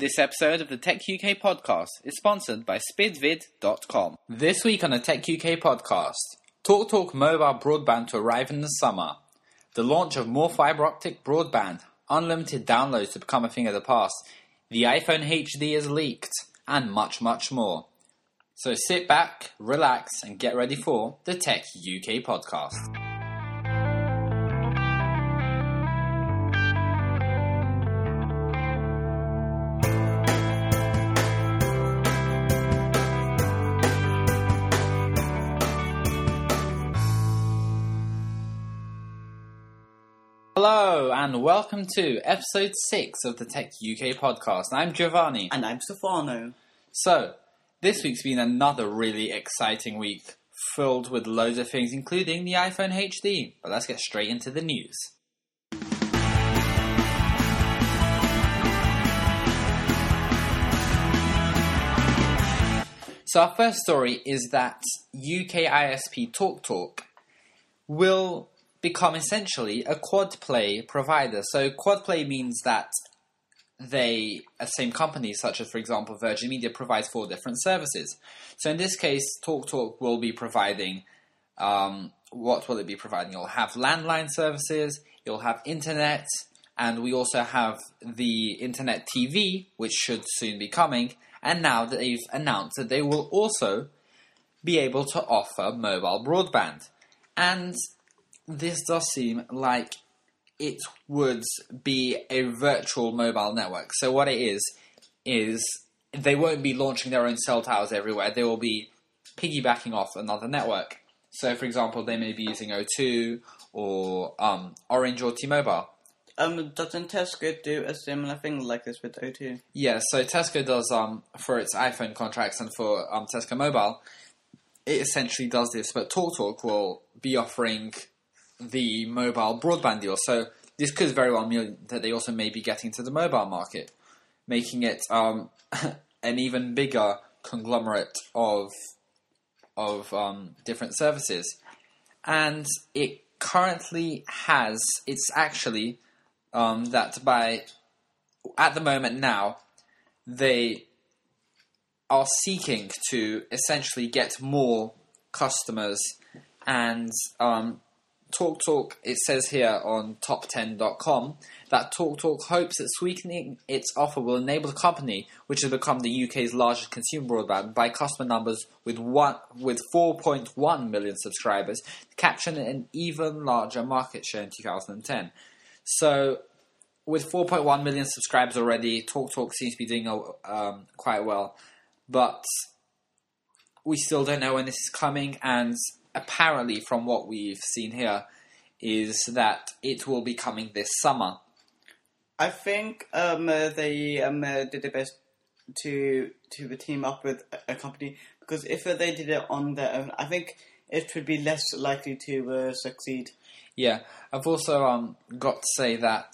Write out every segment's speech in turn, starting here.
This episode of the Tech UK podcast is sponsored by SpidVid.com. This week on the Tech UK podcast, Talk Talk mobile broadband to arrive in the summer, the launch of more fiber optic broadband, unlimited downloads to become a thing of the past, the iPhone HD is leaked, and much, much more. So sit back, relax, and get ready for the Tech UK podcast. And welcome to episode 6 of the Tech UK podcast. I'm Giovanni. And I'm Stefano. So, this week's been another really exciting week, filled with loads of things, including the iPhone HD. But let's get straight into the news. So, our first story is that UK ISP TalkTalk will become essentially a quad play provider. So, quad play means that they, a same company, such as, for example, Virgin Media, provides four different services. So, in this case, TalkTalk will be providing. Um, what will it be providing? You'll have landline services, you'll have internet, and we also have the internet TV, which should soon be coming. And now that they've announced that they will also be able to offer mobile broadband. And this does seem like it would be a virtual mobile network. So what it is is they won't be launching their own cell towers everywhere. They will be piggybacking off another network. So, for example, they may be using O2 or um, Orange or T-Mobile. Um, doesn't Tesco do a similar thing like this with O2? Yeah, so Tesco does um, for its iPhone contracts and for um, Tesco Mobile. It essentially does this, but TalkTalk will be offering the mobile broadband deal. So this could very well mean that they also may be getting to the mobile market, making it um, an even bigger conglomerate of of um, different services. And it currently has. It's actually um, that by at the moment now they are seeking to essentially get more customers and um, TalkTalk, it says here on top10.com that TalkTalk hopes that sweetening its offer will enable the company, which has become the UK's largest consumer broadband by customer numbers with one with 4.1 million subscribers, capture an even larger market share in 2010. So, with 4.1 million subscribers already, TalkTalk seems to be doing um, quite well, but we still don't know when this is coming, and apparently, from what we've seen here, is that it will be coming this summer. I think um, uh, they um, uh, did their best to to team up with a, a company because if uh, they did it on their own, I think it would be less likely to uh, succeed. Yeah, I've also um, got to say that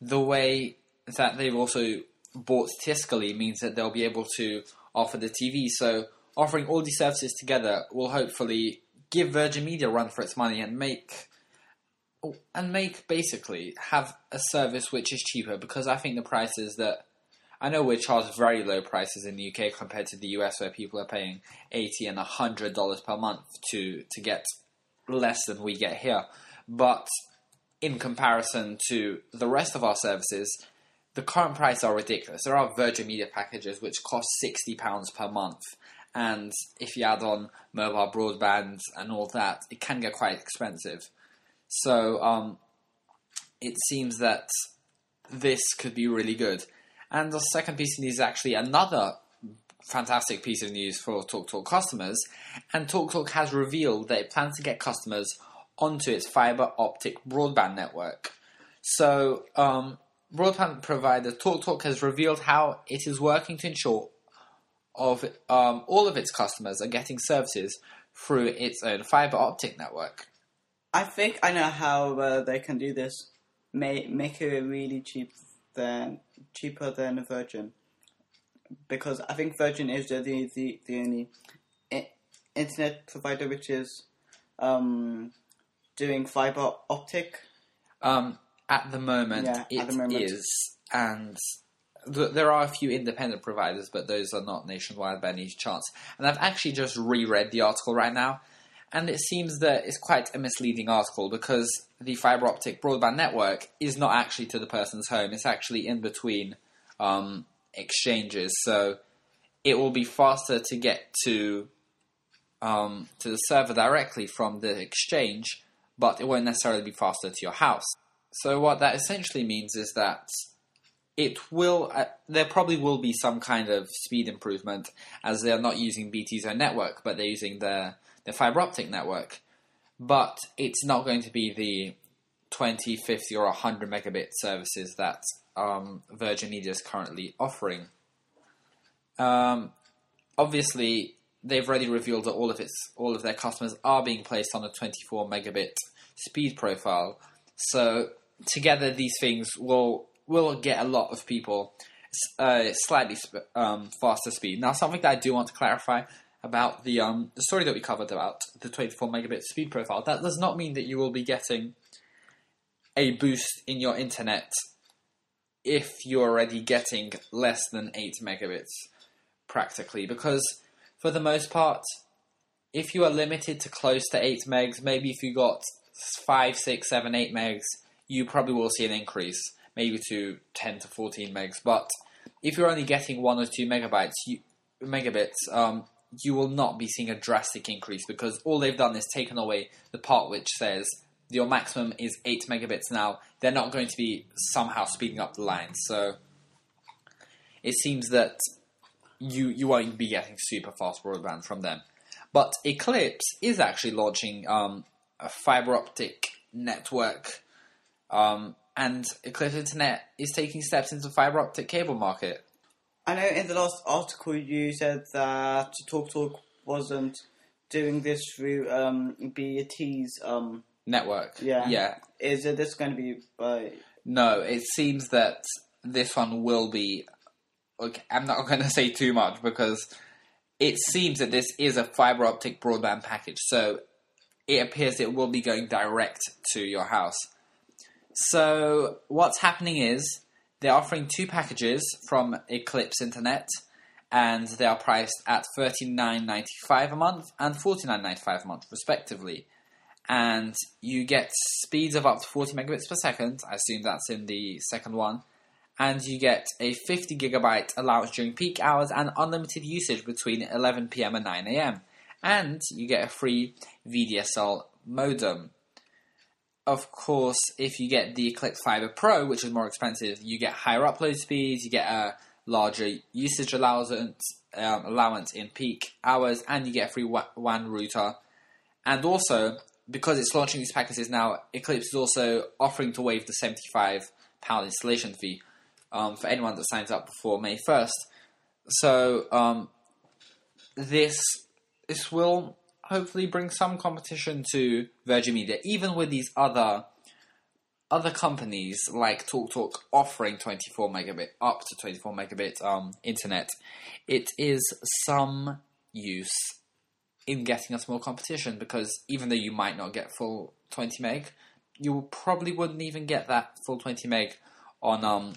the way that they've also bought Tiscali means that they'll be able to offer the TV. So offering all these services together will hopefully give Virgin Media a run for its money and make and make basically have a service which is cheaper because I think the prices that I know we're charged very low prices in the UK compared to the US where people are paying eighty and hundred dollars per month to to get less than we get here. But in comparison to the rest of our services, the current prices are ridiculous. There are Virgin Media packages which cost sixty pounds per month, and if you add on mobile broadband and all that, it can get quite expensive. So um, it seems that this could be really good. And the second piece of news is actually another fantastic piece of news for TalkTalk customers. And TalkTalk has revealed that it plans to get customers onto its fiber optic broadband network. So, um, broadband provider TalkTalk has revealed how it is working to ensure of um, all of its customers are getting services through its own fiber optic network. I think I know how uh, they can do this. Make make it really cheap than cheaper than Virgin, because I think Virgin is the the, the only internet provider which is um, doing fiber optic. Um, at the moment, Yeah, it at the moment. is, and th- there are a few independent providers, but those are not nationwide by any chance. And I've actually just reread the article right now, and it seems that it's quite a misleading article because the fiber optic broadband network is not actually to the person's home. It's actually in between um, exchanges, so it will be faster to get to um, to the server directly from the exchange, but it won't necessarily be faster to your house. So what that essentially means is that it will uh, there probably will be some kind of speed improvement as they are not using BT's own network, but they're using the the fiber optic network. But it's not going to be the 20, 50, or 100 megabit services that um, Virgin Media is currently offering. Um, obviously, they've already revealed that all of its all of their customers are being placed on a 24 megabit speed profile. So together, these things will will get a lot of people uh, slightly sp- um, faster speed. Now, something that I do want to clarify about the um, the story that we covered about the 24 megabit speed profile. That does not mean that you will be getting a boost in your internet if you're already getting less than 8 megabits practically because for the most part if you are limited to close to 8 megs maybe if you got 5 6 7 8 megs you probably will see an increase maybe to 10 to 14 megs but if you're only getting 1 or 2 megabytes you, megabits um, you will not be seeing a drastic increase because all they've done is taken away the part which says your maximum is 8 megabits now. They're not going to be somehow speeding up the line. So it seems that you you won't be getting super fast broadband from them. But Eclipse is actually launching um, a fiber optic network, um, and Eclipse Internet is taking steps into the fiber optic cable market. I know in the last article you said that TalkTalk wasn't doing this through um, BT's um, Network, Yeah. yeah. Is it this going to be by? No, it seems that this one will be. Okay, I'm not going to say too much because it seems that this is a fiber optic broadband package, so it appears it will be going direct to your house. So what's happening is they're offering two packages from Eclipse Internet, and they are priced at thirty nine ninety five a month and forty nine ninety five a month, respectively. And you get speeds of up to forty megabits per second. I assume that's in the second one. And you get a 50 gigabyte allowance during peak hours and unlimited usage between 11 pm and 9 am. And you get a free VDSL modem. Of course, if you get the Eclipse Fiber Pro, which is more expensive, you get higher upload speeds, you get a larger usage allowance, um, allowance in peak hours, and you get a free wa- WAN router. And also, because it's launching these packages now, Eclipse is also offering to waive the £75 installation fee um, for anyone that signs up before May 1st. So, um, this this will hopefully bring some competition to Virgin Media, even with these other other companies like TalkTalk offering 24 megabit up to 24 megabit um, internet. It is some use in getting us more competition because even though you might not get full 20 meg, you probably wouldn't even get that full 20 meg on um,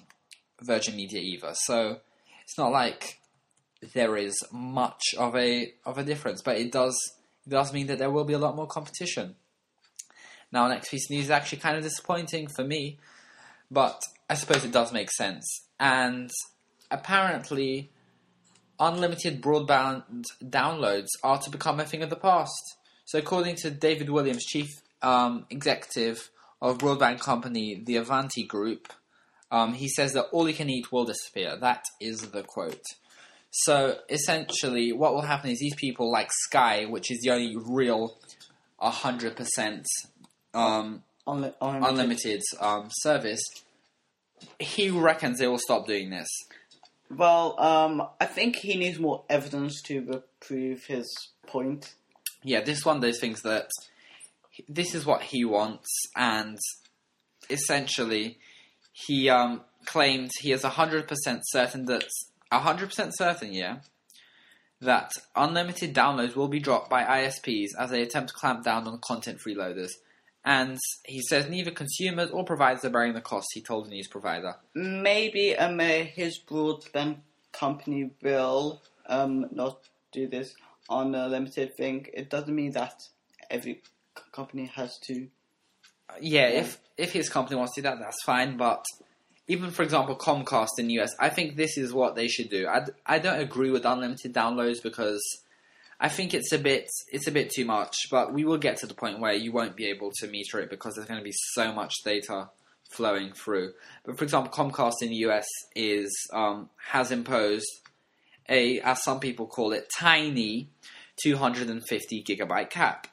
Virgin Media either. So it's not like there is much of a of a difference, but it does it does mean that there will be a lot more competition. Now, next piece of news is actually kind of disappointing for me, but I suppose it does make sense. And apparently, unlimited broadband downloads are to become a thing of the past. So, according to David Williams, chief um, executive of broadband company the Avanti Group, um, he says that all you can eat will disappear. That is the quote. So essentially, what will happen is these people, like Sky, which is the only real 100% um, Unli- unlimited. unlimited um, service, he reckons they will stop doing this. Well, um, I think he needs more evidence to prove his point. Yeah, this is one of those things that this is what he wants, and essentially, he um, claimed he is 100% certain that 100% certain, yeah, that unlimited downloads will be dropped by ISPs as they attempt to clamp down on content freeloaders. And he says neither consumers or providers are bearing the cost. He told the news provider. Maybe um, uh, his broadband company will um, not do this on a limited thing. It doesn't mean that every company has to. Yeah, Yeah. if if his company wants to do that, that's fine. But even for example, Comcast in the US, I think this is what they should do. I, I don't agree with unlimited downloads because I think it's a bit it's a bit too much. But we will get to the point where you won't be able to meter it because there's going to be so much data flowing through. But for example, Comcast in the US is um, has imposed a, as some people call it, tiny 250 gigabyte cap.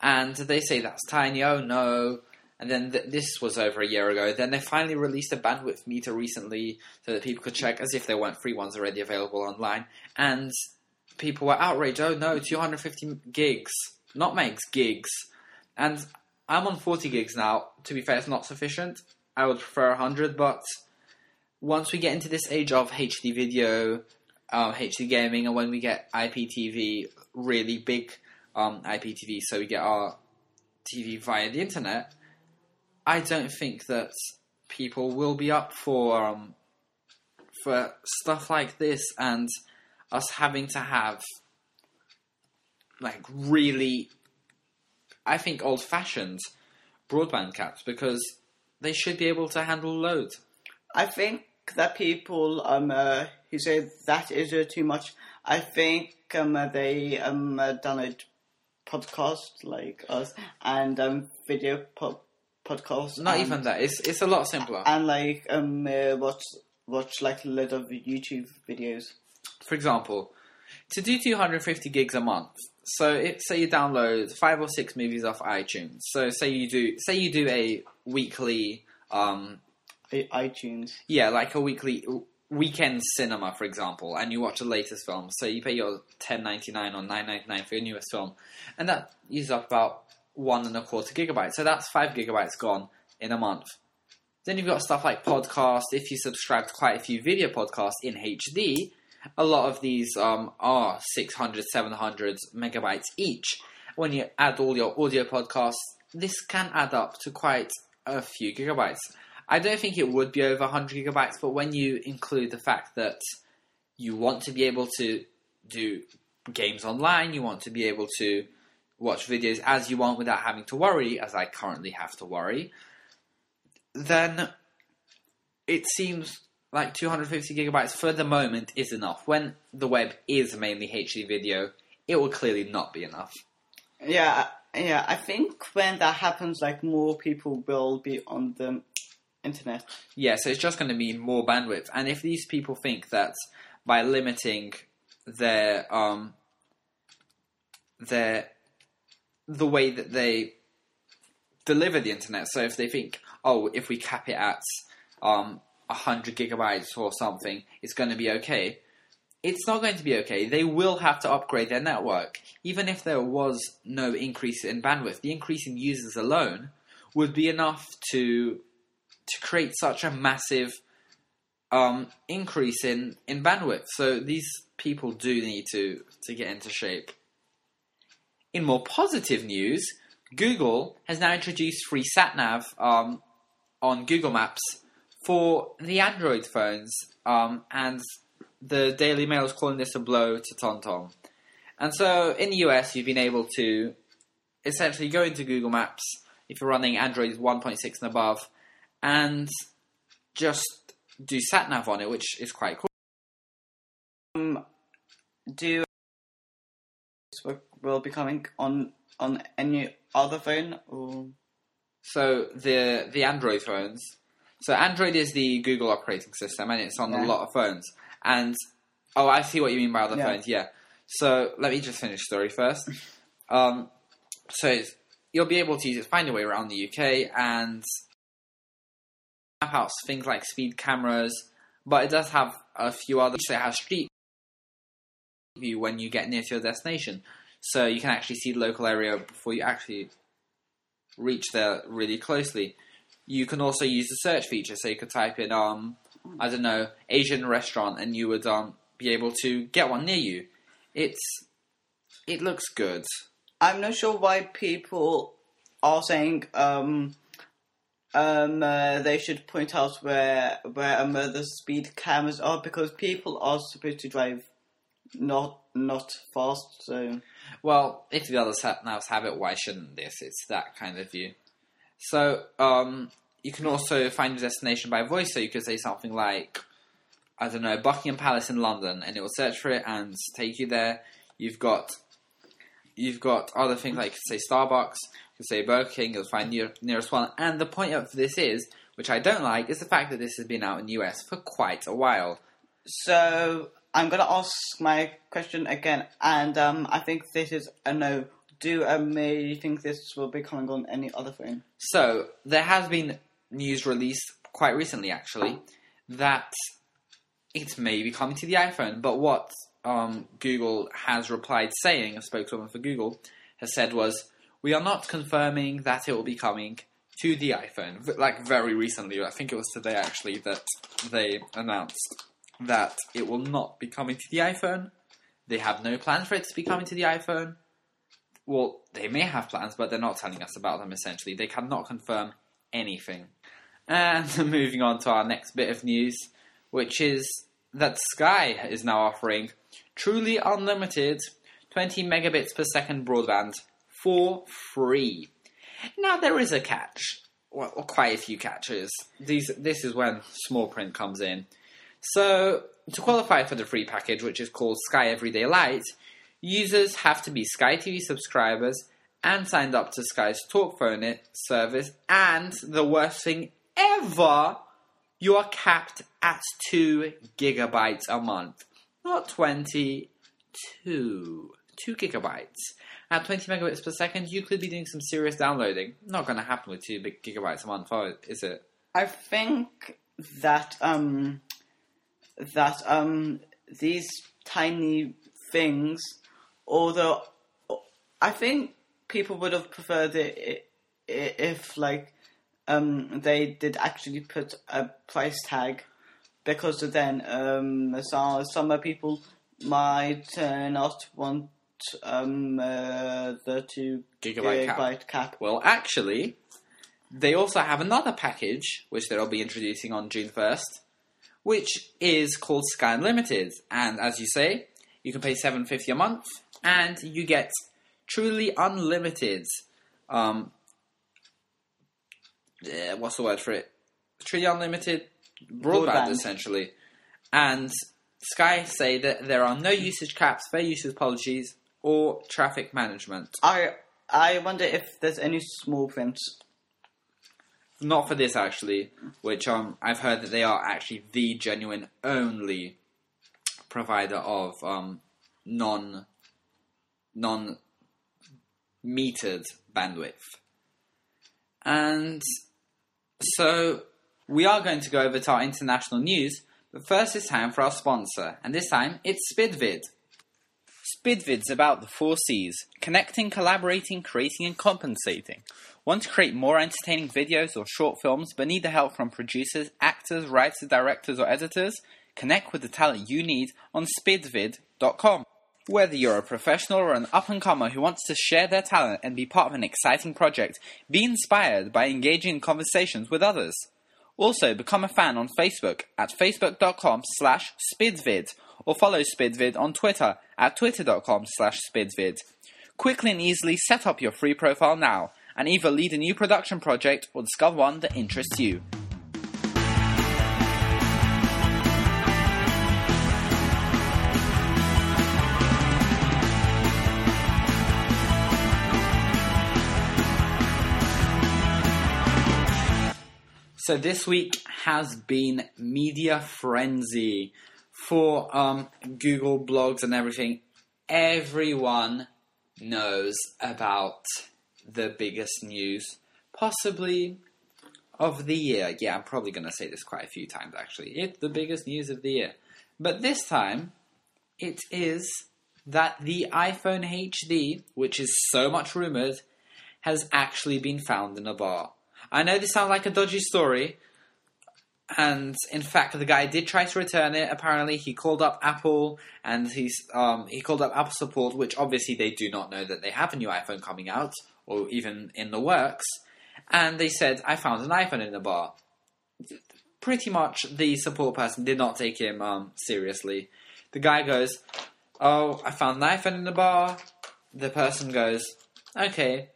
And they say that's tiny, oh no. And then th- this was over a year ago. Then they finally released a bandwidth meter recently so that people could check as if there weren't free ones already available online. And people were outraged, oh no, 250 gigs. Not megs, gigs. And I'm on 40 gigs now. To be fair, it's not sufficient. I would prefer 100, but once we get into this age of HD video, um, HD gaming, and when we get IPTV, really big um, IPTV, so we get our TV via the internet, I don't think that people will be up for um, for stuff like this and us having to have like really, I think old fashioned broadband caps because they should be able to handle loads. I think that people um uh, who say that is uh, too much. I think um uh, they um uh, download podcasts like us and um video po- podcasts. Not and, even that. It's it's a lot simpler. and like um uh, watch watch like a lot of YouTube videos. For example, to do 250 gigs a month. So it, say you download five or six movies off iTunes. So say you do say you do a weekly um i- iTunes. yeah, like a weekly weekend cinema, for example, and you watch the latest film. So you pay your ten ninety nine or nine ninety nine for your newest film, and that uses up about one and a quarter gigabytes. So that's five gigabytes gone in a month. Then you've got stuff like podcasts. If you subscribe to quite a few video podcasts in HD, a lot of these um, are 600, 700 megabytes each. When you add all your audio podcasts, this can add up to quite a few gigabytes. I don't think it would be over 100 gigabytes, but when you include the fact that you want to be able to do games online, you want to be able to watch videos as you want without having to worry, as I currently have to worry, then it seems like 250 gigabytes for the moment is enough. When the web is mainly HD video, it will clearly not be enough. Yeah, yeah. I think when that happens, like more people will be on the internet. Yeah, so it's just going to mean more bandwidth. And if these people think that by limiting their um their the way that they deliver the internet, so if they think, oh, if we cap it at um hundred gigabytes or something, it's going to be okay. It's not going to be okay. They will have to upgrade their network. Even if there was no increase in bandwidth, the increase in users alone would be enough to to create such a massive um, increase in, in bandwidth. So these people do need to, to get into shape. In more positive news, Google has now introduced free SatNav um, on Google Maps for the Android phones, um, and the Daily Mail is calling this a blow to TomTom. And so in the US, you've been able to essentially go into Google Maps if you're running Android 1.6 and above, and just do sat nav on it, which is quite cool. Um, do will be coming on on any other phone or So the the Android phones. So Android is the Google operating system, and it's on Yeah. a lot of phones. And oh, I see what you mean by other Yeah. phones. Yeah. So let me just finish the story first. um, so you'll be able to use it, find your way around the UK, and map out things like speed cameras. But it does have a few other. So it has street view when you get near to your destination, so you can actually see the local area before you actually reach there really closely. You can also use the search feature, so you could type in, um, I don't know, Asian restaurant, and you would um, be able to get one near you. It's it looks good. I'm not sure why people are saying um, um, uh, they should point out where where um, the speed cameras are because people are supposed to drive not not fast. So Well, if the others ha- now have it, why shouldn't this? It's that kind of view. So, um, you can also find your destination by voice, so you could say something like, I don't know, Buckingham Palace in London, and it will search for it and take you there. You've got, you've got other things like, say Starbucks, you could say Burger King, you'll find near, nearest one. And the point of this is, which I don't like, is the fact that this has been out in the US for quite a while. so I'm gonna ask my question again, and um, I think this is a no. Do um, you think this will be coming on any other phone? So there has been news released quite recently, actually, that it may be coming to the iPhone. But what um, Google has replied saying, a spokeswoman for Google has said was, "We are not confirming that it will be coming to the iPhone." Like very recently, I think it was today actually that they announced that it will not be coming to the iPhone. They have no plans for it to be coming to the iPhone. Well, they may have plans, but they're not telling us about them essentially. They cannot confirm anything. And moving on to our next bit of news, which is that Sky is now offering truly unlimited 20 megabits per second broadband for free. Now, there is a catch. Well, quite a few catches. These, this is when small print comes in. So, to qualify for the free package, which is called Sky Everyday Lite, users have to be Sky TV subscribers and signed up to Sky's Talk Phone service. And the worst thing ever, you are capped at 2 gigabytes a month. Not 20, 2. 2 gigabytes. At 20 megabits per second, you could be doing some serious downloading. Not going to happen with 2 big gigabytes a month, oh, is it? I think that um that um these tiny things, although I think people would have preferred it if like um they did actually put a price tag because then um some some people might uh, not want um uh, the two Gigabyte cap. cap. Well, actually, they also have another package which they'll be introducing on June 1st, which is called Sky Unlimited. And as you say, you can pay 750 a month and you get truly unlimited um what's the word for it? Truly unlimited broadband, Broadband. essentially. And Sky say that there are no usage caps, fair usage policies, or traffic management. I I wonder if there's any small print. Not for this actually, which um I've heard that they are actually the genuine only provider of um non non metered bandwidth. And so we are going to go over to our international news, but first it's time for our sponsor, and this time it's Spidvid. Spidvid's about the four C's connecting, collaborating, creating, and compensating. Want to create more entertaining videos or short films but need the help from producers, actors, writers, directors, or editors? Connect with the talent you need on spidvid.com. Whether you're a professional or an up and comer who wants to share their talent and be part of an exciting project, be inspired by engaging in conversations with others. Also, become a fan on Facebook at facebook.com slash spidvid or follow Spidvid on Twitter at twitter.com slash spidvid. Quickly and easily set up your free profile now and either lead a new production project or discover one that interests you. So this week has been media frenzy for um, Google blogs and everything. Everyone knows about the biggest news, possibly of the year. Yeah, I'm probably going to say this quite a few times actually. It's the biggest news of the year. But this time, it is that the iPhone HD, which is so much rumored, has actually been found in a bar. I know this sounds like a dodgy story, and in fact, the guy did try to return it. Apparently, he called up Apple and he's um, he called up Apple support, which obviously they do not know that they have a new iPhone coming out, or even in the works, and they said, "I found an iPhone in the bar." Pretty much, the support person did not take him um, seriously. The guy goes, "Oh, I found an iPhone in the bar." The person goes, "Okay."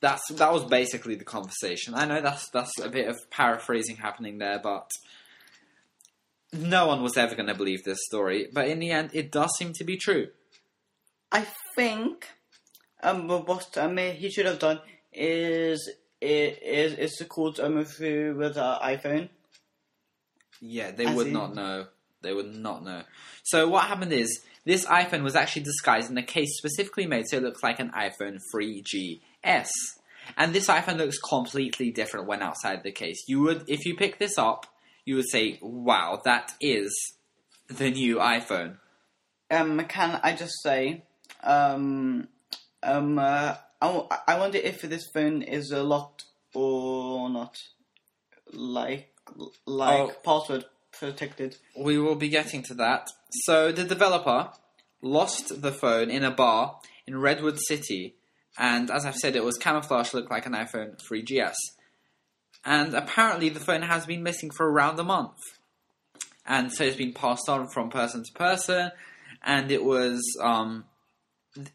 That's that was basically the conversation. I know that's that's a bit of paraphrasing happening there, but no one was ever going to believe this story. But in the end, it does seem to be true. I think um what um, he should have done is is is to call um through with an iPhone. Yeah, they I would see. not know. They would not know. So what happened is this iPhone was actually disguised in a case specifically made so it looks like an iPhone 3GS. And this iPhone looks completely different when outside the case. You would, if you pick this up, you would say, "Wow, that is the new iPhone." Um, can I just say, um, um, uh, I, w- I wonder if this phone is uh, locked or not, like like Oh. password protected. We will be getting to that. So the developer lost the phone in a bar in Redwood City, and as I've said, it was camouflaged looked like an iPhone 3GS. And apparently, the phone has been missing for around a month, and so it's been passed on from person to person. And it was um,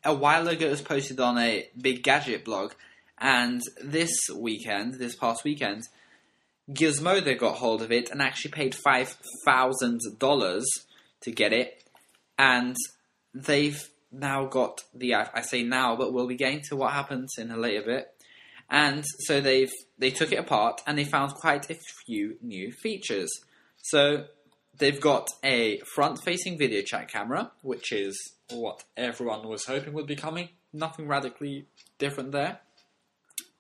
a while ago. It was posted on a big gadget blog, and this weekend, this past weekend, Gizmodo got hold of it and actually paid five thousand dollars to get it, and they've now got the. I say now, but we'll be getting to what happens in a later bit. And so they've they took it apart and they found quite a few new features. So they've got a front-facing video chat camera, which is what everyone was hoping would be coming. Nothing radically different there.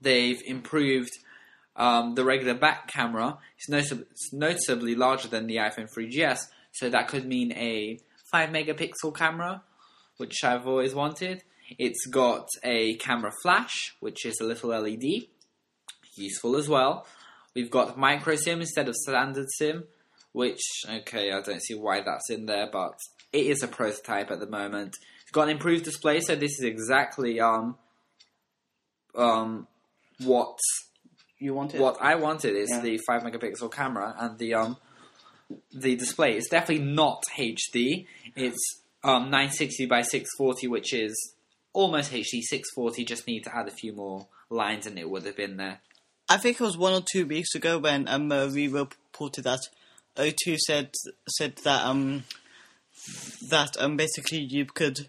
They've improved um, the regular back camera is noticeably, noticeably larger than the iPhone 3GS, so that could mean a 5 megapixel camera, which I've always wanted. It's got a camera flash, which is a little LED, useful as well. We've got micro SIM instead of standard SIM, which, okay, I don't see why that's in there, but it is a prototype at the moment. It's got an improved display, so this is exactly um, um, what You want it? what I wanted is Yeah. the five megapixel camera and the um the display. It's definitely not HD. It's um 960 by 640, which is almost HD. 640 just need to add a few more lines, and it would have been there. I think it was one or two weeks ago when um uh, we reported that O2 said said that um that um basically you could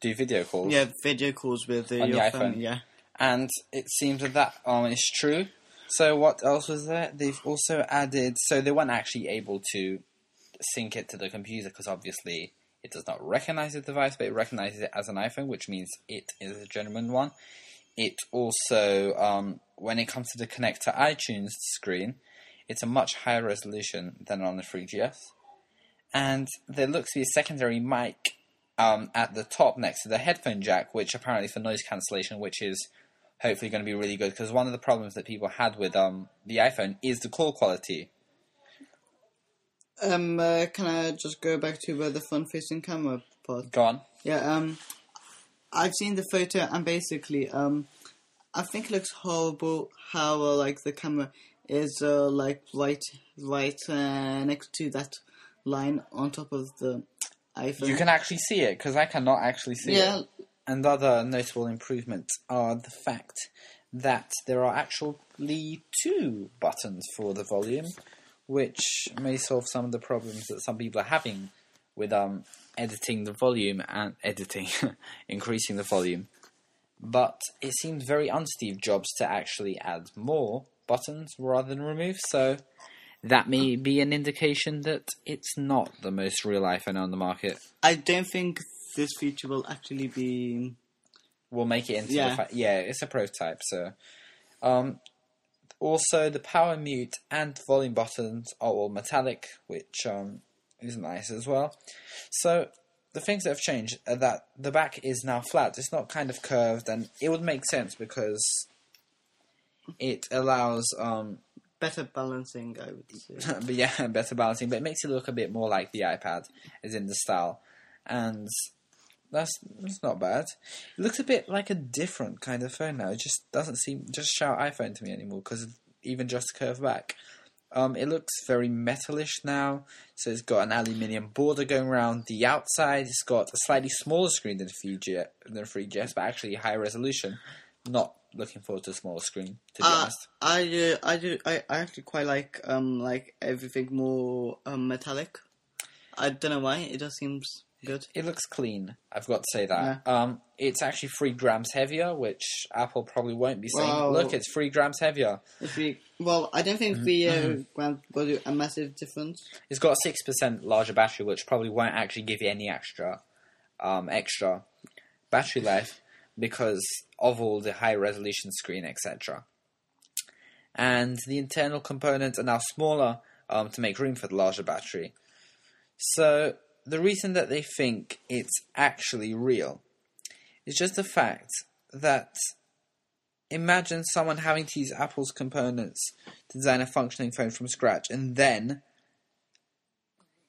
Do video calls. yeah video calls with uh, On the your iPhone. phone yeah. and it seems that that um, is true. So what else was there? They've also added. So they weren't actually able to sync it to the computer because obviously it does not recognize the device, but it recognizes it as an iPhone, which means it is a genuine one. It also, um, when it comes to the connect to iTunes screen, it's a much higher resolution than on the 3GS. And there looks to be a secondary mic um, at the top next to the headphone jack, which apparently for noise cancellation, which is hopefully going to be really good because one of the problems that people had with um, the iPhone is the call quality. Um, uh, can I just go back to uh, the front-facing camera part? Go on. Yeah. Um, I've seen the photo and basically, um, I think it looks horrible how uh, like the camera is uh, like right, right uh, next to that line on top of the iPhone. You can actually see it because I cannot actually see yeah. it. And other notable improvements are the fact that there are actually two buttons for the volume, which may solve some of the problems that some people are having with um, editing the volume and editing, increasing the volume. But it seems very un-Steve Jobs to actually add more buttons rather than remove, so that may be an indication that it's not the most real iPhone on the market. I don't think this feature will actually be. We'll make it into Yeah. the fa- yeah, it's a prototype. So, um, also the power mute and volume buttons are all metallic, which um is nice as well. So the things that have changed are that the back is now flat. It's not kind of curved, and it would make sense because it allows um Better balancing, I would say. but yeah, better balancing, but it makes it look a bit more like the iPad, as in the style. And That's that's not bad. It looks a bit like a different kind of phone now. It just doesn't seem just shout iPhone to me anymore because even just curved back. Um, it looks very metalish now. So it's got an aluminium border going around the outside. It's got a slightly smaller screen than the 3G, than 3GS, but actually higher resolution. Not looking forward to a smaller screen, to be Uh, honest. I do, I do, I, I actually quite like um like everything more um, metallic. I don't know why. It just seems good. It looks clean. I've got to say that. Um, it's actually three grams heavier, which Apple probably won't be saying. Wow. Look, it's three grams heavier. We, well, I don't think the uh, Grand will do a massive difference. It's got a six percent larger battery, which probably won't actually give you any extra, um, extra battery life because of all the high resolution screen, etc. And the internal components are now smaller um, to make room for the larger battery. So the reason that they think it's actually real is just the fact that imagine someone having to use Apple's components to design a functioning phone from scratch and then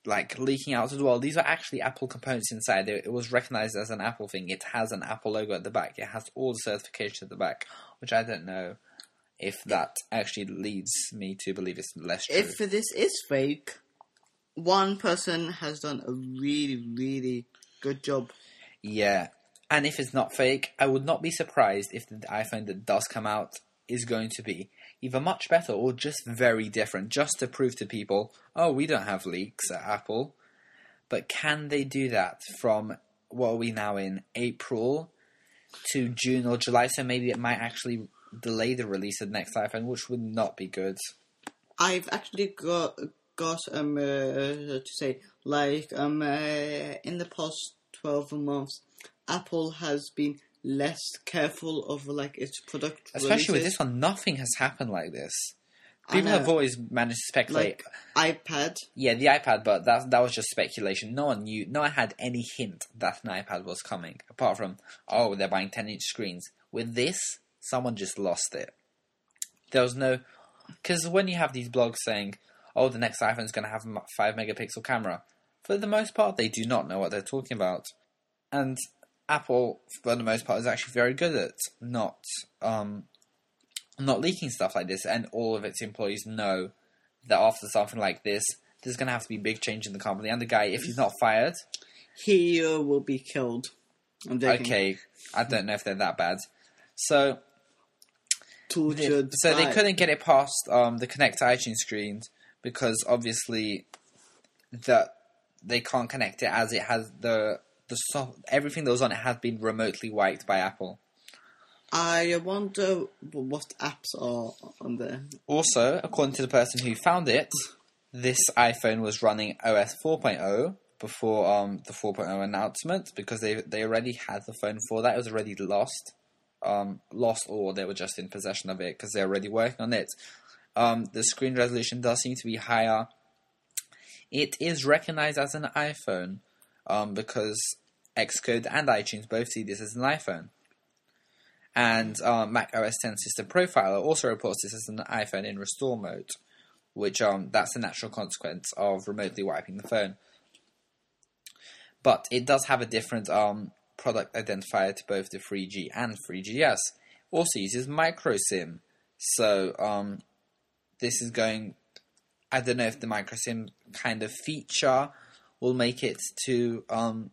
like leaking out as well. These are actually Apple components inside. It, was recognized as an Apple thing. It has an Apple logo at the back. It has all the certification at the back, which I don't know if that actually leads me to believe it's less true. If this is fake, one person has done a really, really good job. Yeah. And if it's not fake, I would not be surprised if the iPhone that does come out is going to be either much better or just very different, just to prove to people, oh, we don't have leaks at Apple. But can they do that from what are we now in April to June or July? So maybe it might actually delay the release of the next iPhone, which would not be good. I've actually got got um uh, to say like um uh, in the past twelve months, Apple has been less careful of like its product Especially with this one, nothing has happened like this. People have always managed to speculate. like iPad. Yeah, the iPad, but that that was just speculation. No one knew. No one had any hint that an iPad was coming, apart from oh, they're buying ten-inch screens. With this, someone just lost it. There was no because when you have these blogs saying, "Oh, the next iPhone's going to have a five megapixel camera," for the most part, they do not know what they're talking about, and Apple, for the most part, is actually very good at not um, not leaking stuff like this, and all of its employees know that after something like this, there's going to have to be big change in the company. And the guy, if he's not fired, He uh, will be killed. I'm okay, I don't know if they're that bad. So, Tortured. so they couldn't get it past um, the Connect iTunes screens because obviously that they can't connect it as it has the the soft, everything that was on it has been remotely wiped by Apple. I wonder what apps are on there. Also, according to the person who found it, this iPhone was running OS 4.0 before um, the 4.0 announcement because they they already had the phone for that. It was already lost, um, lost, or they were just in possession of it because they're already working on it. Um, the screen resolution does seem to be higher. It is recognized as an iPhone um, because Xcode and iTunes both see this as an iPhone. And uh, Mac OS X System Profiler also reports this as an iPhone in restore mode, which um, that's a natural consequence of remotely wiping the phone. But it does have a different um, product identifier to both the 3G and 3GS. Also uses micro SIM, so um, this is going. I don't know if the micro SIM kind of feature will make it to um,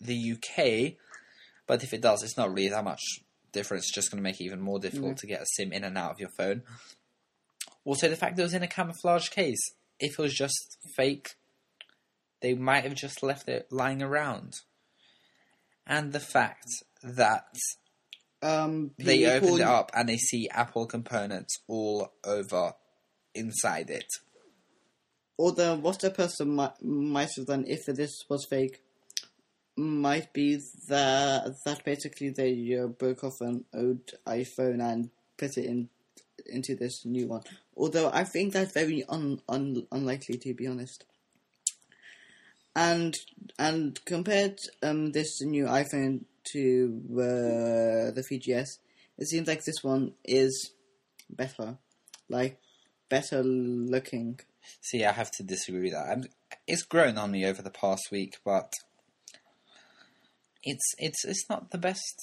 the UK, but if it does, it's not really that much difference. It's just going to make it even more difficult to get a SIM in and out of your phone. Also, the fact that it was in a camouflage case. If it was just fake, they might have just left it lying around. And the fact that Um, they opened it up and they see Apple components all over inside it. Although what the person might, might have done if this was fake might be that that basically they uh, broke off an old iPhone and put it in into this new one. Although I think that's very un, un, unlikely to be honest. And and compared um this new iPhone to uh, the 3GS, it seems like this one is better, like better looking. See, I have to disagree with that. I'm, it's grown on me over the past week, but it's it's it's not the best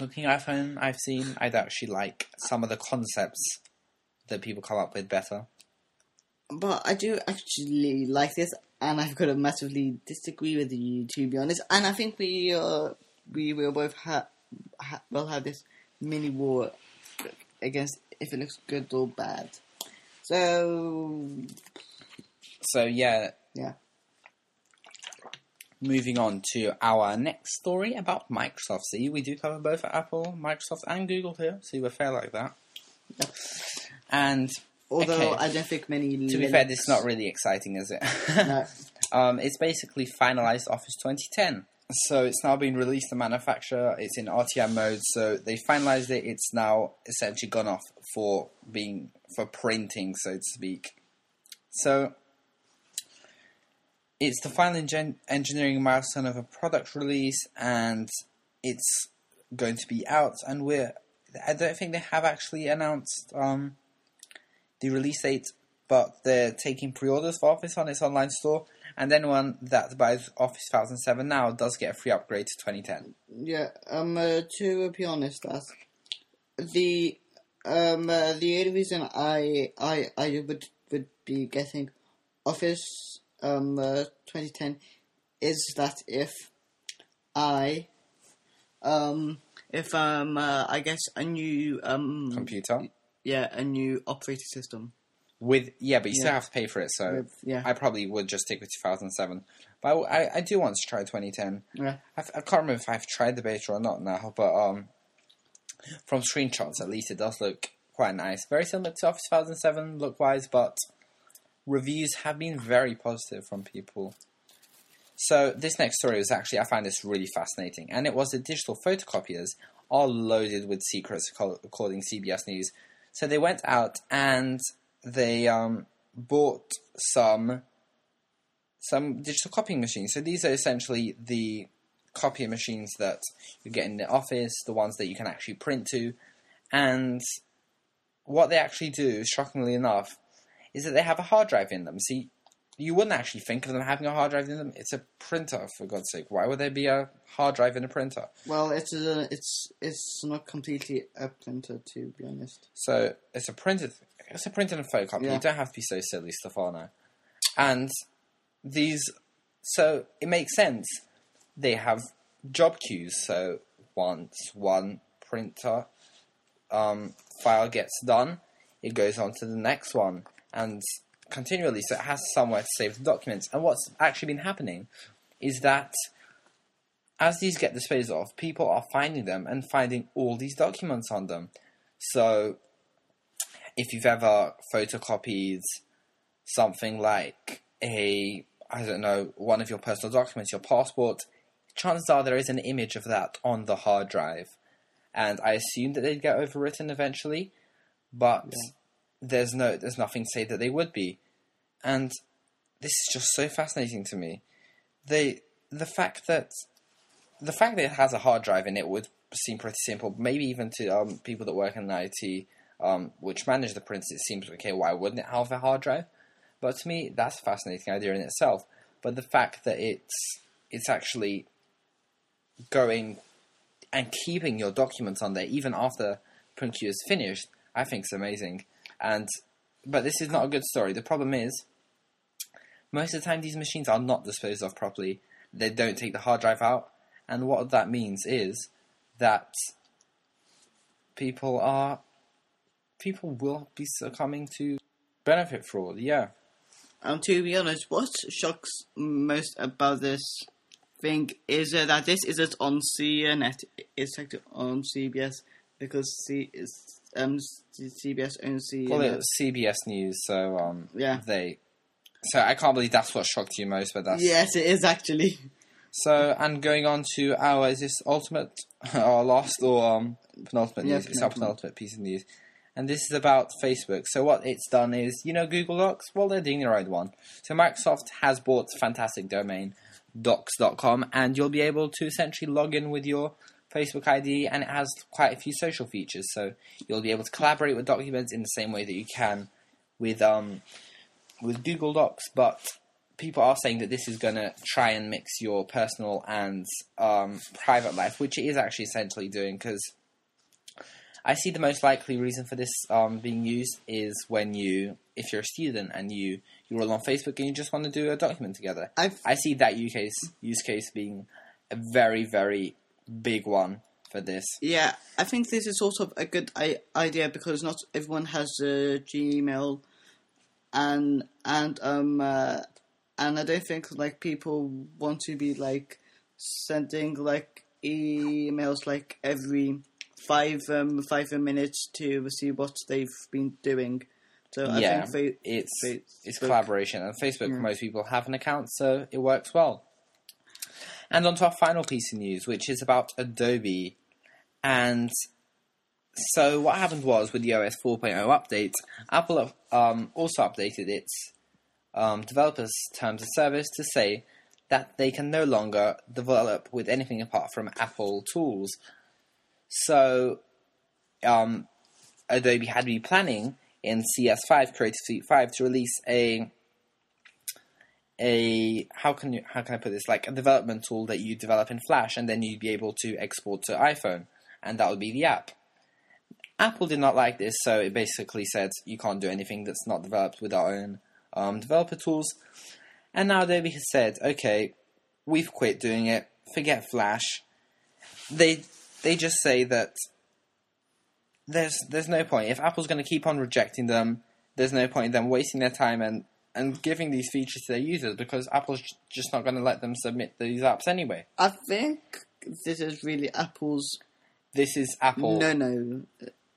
looking iPhone I've seen. I'd actually like some of the concepts that people come up with better. But I do actually like this, and I've got to massively disagree with you, to be honest. And I think we uh, we will both ha- will have this mini war against if it looks good or bad. So So yeah, yeah, moving on to our next story about Microsoft. See, we do cover both Apple, Microsoft, and Google here. See, we're fair like that. Yep. And although Okay. I don't think many. to be fair, this is not really exciting, is it? No. um, it's basically finalized Office 2010. So it's now been released to manufacturer. It's in RTM mode. So they finalized it. It's now essentially gone off for being for printing, so to speak. So it's the final engineering milestone of a product release, and it's going to be out. And we're I don't think they have actually announced um, the release date, but they're taking pre-orders for Office on its online store. And anyone that buys Office 2007 now does get a free upgrade to 2010. Yeah, um, uh, to be honest, that the um uh, the only reason I I I would would be getting Office um uh, 2010 is that if I um if um uh, I guess a new um Computer yeah a new operating system with yeah, but you still have to pay for it. So with, yeah I probably would just stick with 2007. But I, I, I do want to try 2010. yeah I've, I can't remember if I've tried the beta or not now, but um, from screenshots at least, it does look quite nice. Very similar to Office 2007 look wise, but reviews have been very positive from people. So this next story was actually I find this really fascinating, and it was the digital photocopiers are loaded with secrets, according to CBS News. So they went out and they um, bought some some digital copying machines. So these are essentially the copying machines that you get in the office, the ones that you can actually print to, and what they actually do, shockingly enough, is that they have a hard drive in them. See, you wouldn't actually think of them having a hard drive in them. It's a printer, for God's sake. Why would there be a hard drive in a printer? well it's a, it's it's not completely a printer to be honest So it's a printed, it's a printed and photocopy. Yeah. You don't have to be so silly, Stefano. And these, so it makes sense. They have job queues. So once one printer um, file gets done, it goes on to the next one, and continually. So it has somewhere to save the documents. And what's actually been happening is that as these get disposed of, people are finding them and finding all these documents on them. So if you've ever photocopied something like a I don't know one of your personal documents, your passport, chances are there is an image of that on the hard drive, and I assume that they'd get overwritten eventually, but there's no there's nothing to say that they would be, and this is just so fascinating to me. They the fact that the fact that it has a hard drive in it would seem pretty simple. Maybe even to um, people that work in IT, um, which manage the prints, it seems okay. Why wouldn't it have a hard drive? But to me, that's a fascinating idea in itself. But the fact that it's it's actually going and keeping your documents on there even after print queue is finished, I think is amazing. And but this is not a good story. The problem is most of the time these machines are not disposed of properly. They don't take the hard drive out, and what that means is that people are people will be succumbing to benefit fraud. Yeah. And to be honest, what shocks most about this thing is uh, that this isn't on CNET. It's actually on CBS because C is um CBS owns CNET. Well, it was CBS News, so um, Yeah. they. So I can't believe that's what shocked you most, but that's yes, it is actually. So and going on to our is this ultimate or last or um penultimate Yeah, news? It's our penultimate. penultimate piece of news. And this is about Facebook. So what it's done is, you know, Google Docs. Well, they're doing their own one. So Microsoft has bought fantastic domain docs.com, and you'll be able to essentially log in with your Facebook ID, and it has quite a few social features. So you'll be able to collaborate with documents in the same way that you can with um with Google Docs, but people are saying that this is going to try and mix your personal and um, private life, which it is actually essentially doing because I see the most likely reason for this um, being used is when you, if you're a student and you you're all on Facebook and you just want to do a document together. I've I see that use case use case being a very very big one for this. Yeah, I think this is sort of a good I- idea because not everyone has a Gmail, and and um uh, and I don't think like people want to be like sending like emails like every five um five minutes to see what they've been doing. So I yeah, think they, it's Facebook- it's collaboration, and Facebook Yeah. most people have an account, so it works well. And on to our final piece of news, which is about Adobe. And so what happened was with the OS 4.0 update, Apple um, also updated its um, developers' terms of service to say that they can no longer develop with anything apart from Apple tools. So um, Adobe had been planning in CS5 Creative Suite 5 to release a a how can you how can I put this like a development tool that you develop in Flash and then you'd be able to export to iPhone and that would be the app. Apple did not like this, so it basically said you can't do anything that's not developed with our own um, developer tools. And now Adobe has said, okay, we've quit doing it. Forget Flash. They they just say that there's there's no point if Apple's going to keep on rejecting them. There's no point in them wasting their time and and giving these features to their users because Apple's just not going to let them submit these apps anyway. I think this is really Apple's This is Apple. no no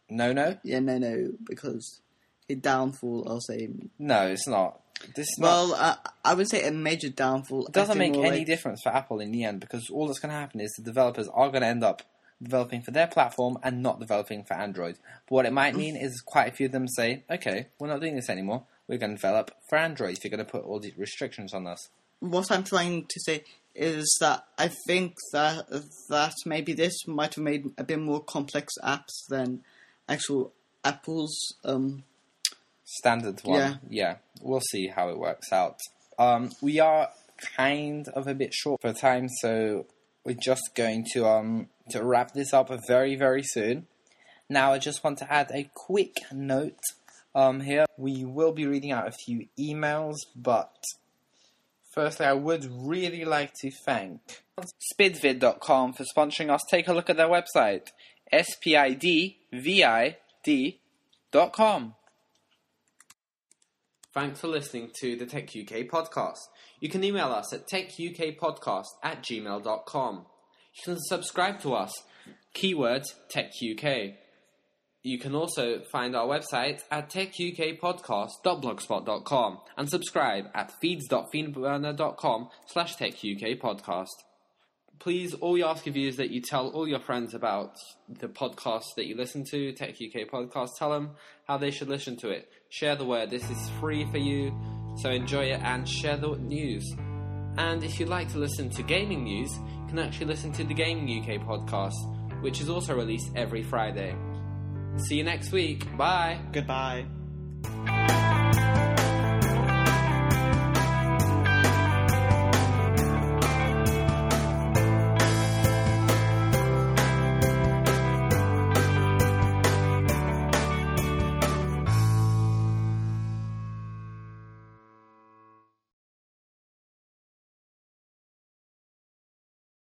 no, no, yeah no no because a downfall I'll say no. It's not. This is not. Well, I, I would say a major downfall. It doesn't make any like- difference for Apple in the end because all that's going to happen is the developers are going to end up developing for their platform and not developing for Android. But what it might mean is quite a few of them say, okay, we're not doing this anymore. We're going to develop for Android if you're going to put all these restrictions on us. What I'm trying to say is that I think that that maybe this might have made a bit more complex apps than actual Apple's. Um, Standard one. Yeah. Yeah. We'll see how it works out. Um, we are kind of a bit short for time, so we're just going to um to wrap this up very very soon. Now I just want to add a quick note um here. We will be reading out a few emails, but firstly I would really like to thank spidvid.com for sponsoring us. Take a look at their website. S P I D V I D dot com. Thanks for listening to the Tech UK podcast. You can email us at techukpodcast at gmail.com. You can subscribe to us, keyword Tech UK. You can also find our website at techukpodcast.blogspot.com and subscribe at feeds.feedburner.com slash techukpodcast. Please, all we ask of you is that you tell all your friends about the podcast that you listen to, Tech UK Podcast. Tell them how they should listen to it. Share the word. This is free for you, so enjoy it and share the news. And if you'd like to listen to gaming news, you can actually listen to the Gaming UK podcast, which is also released every Friday. See you next week. Bye. goodbye.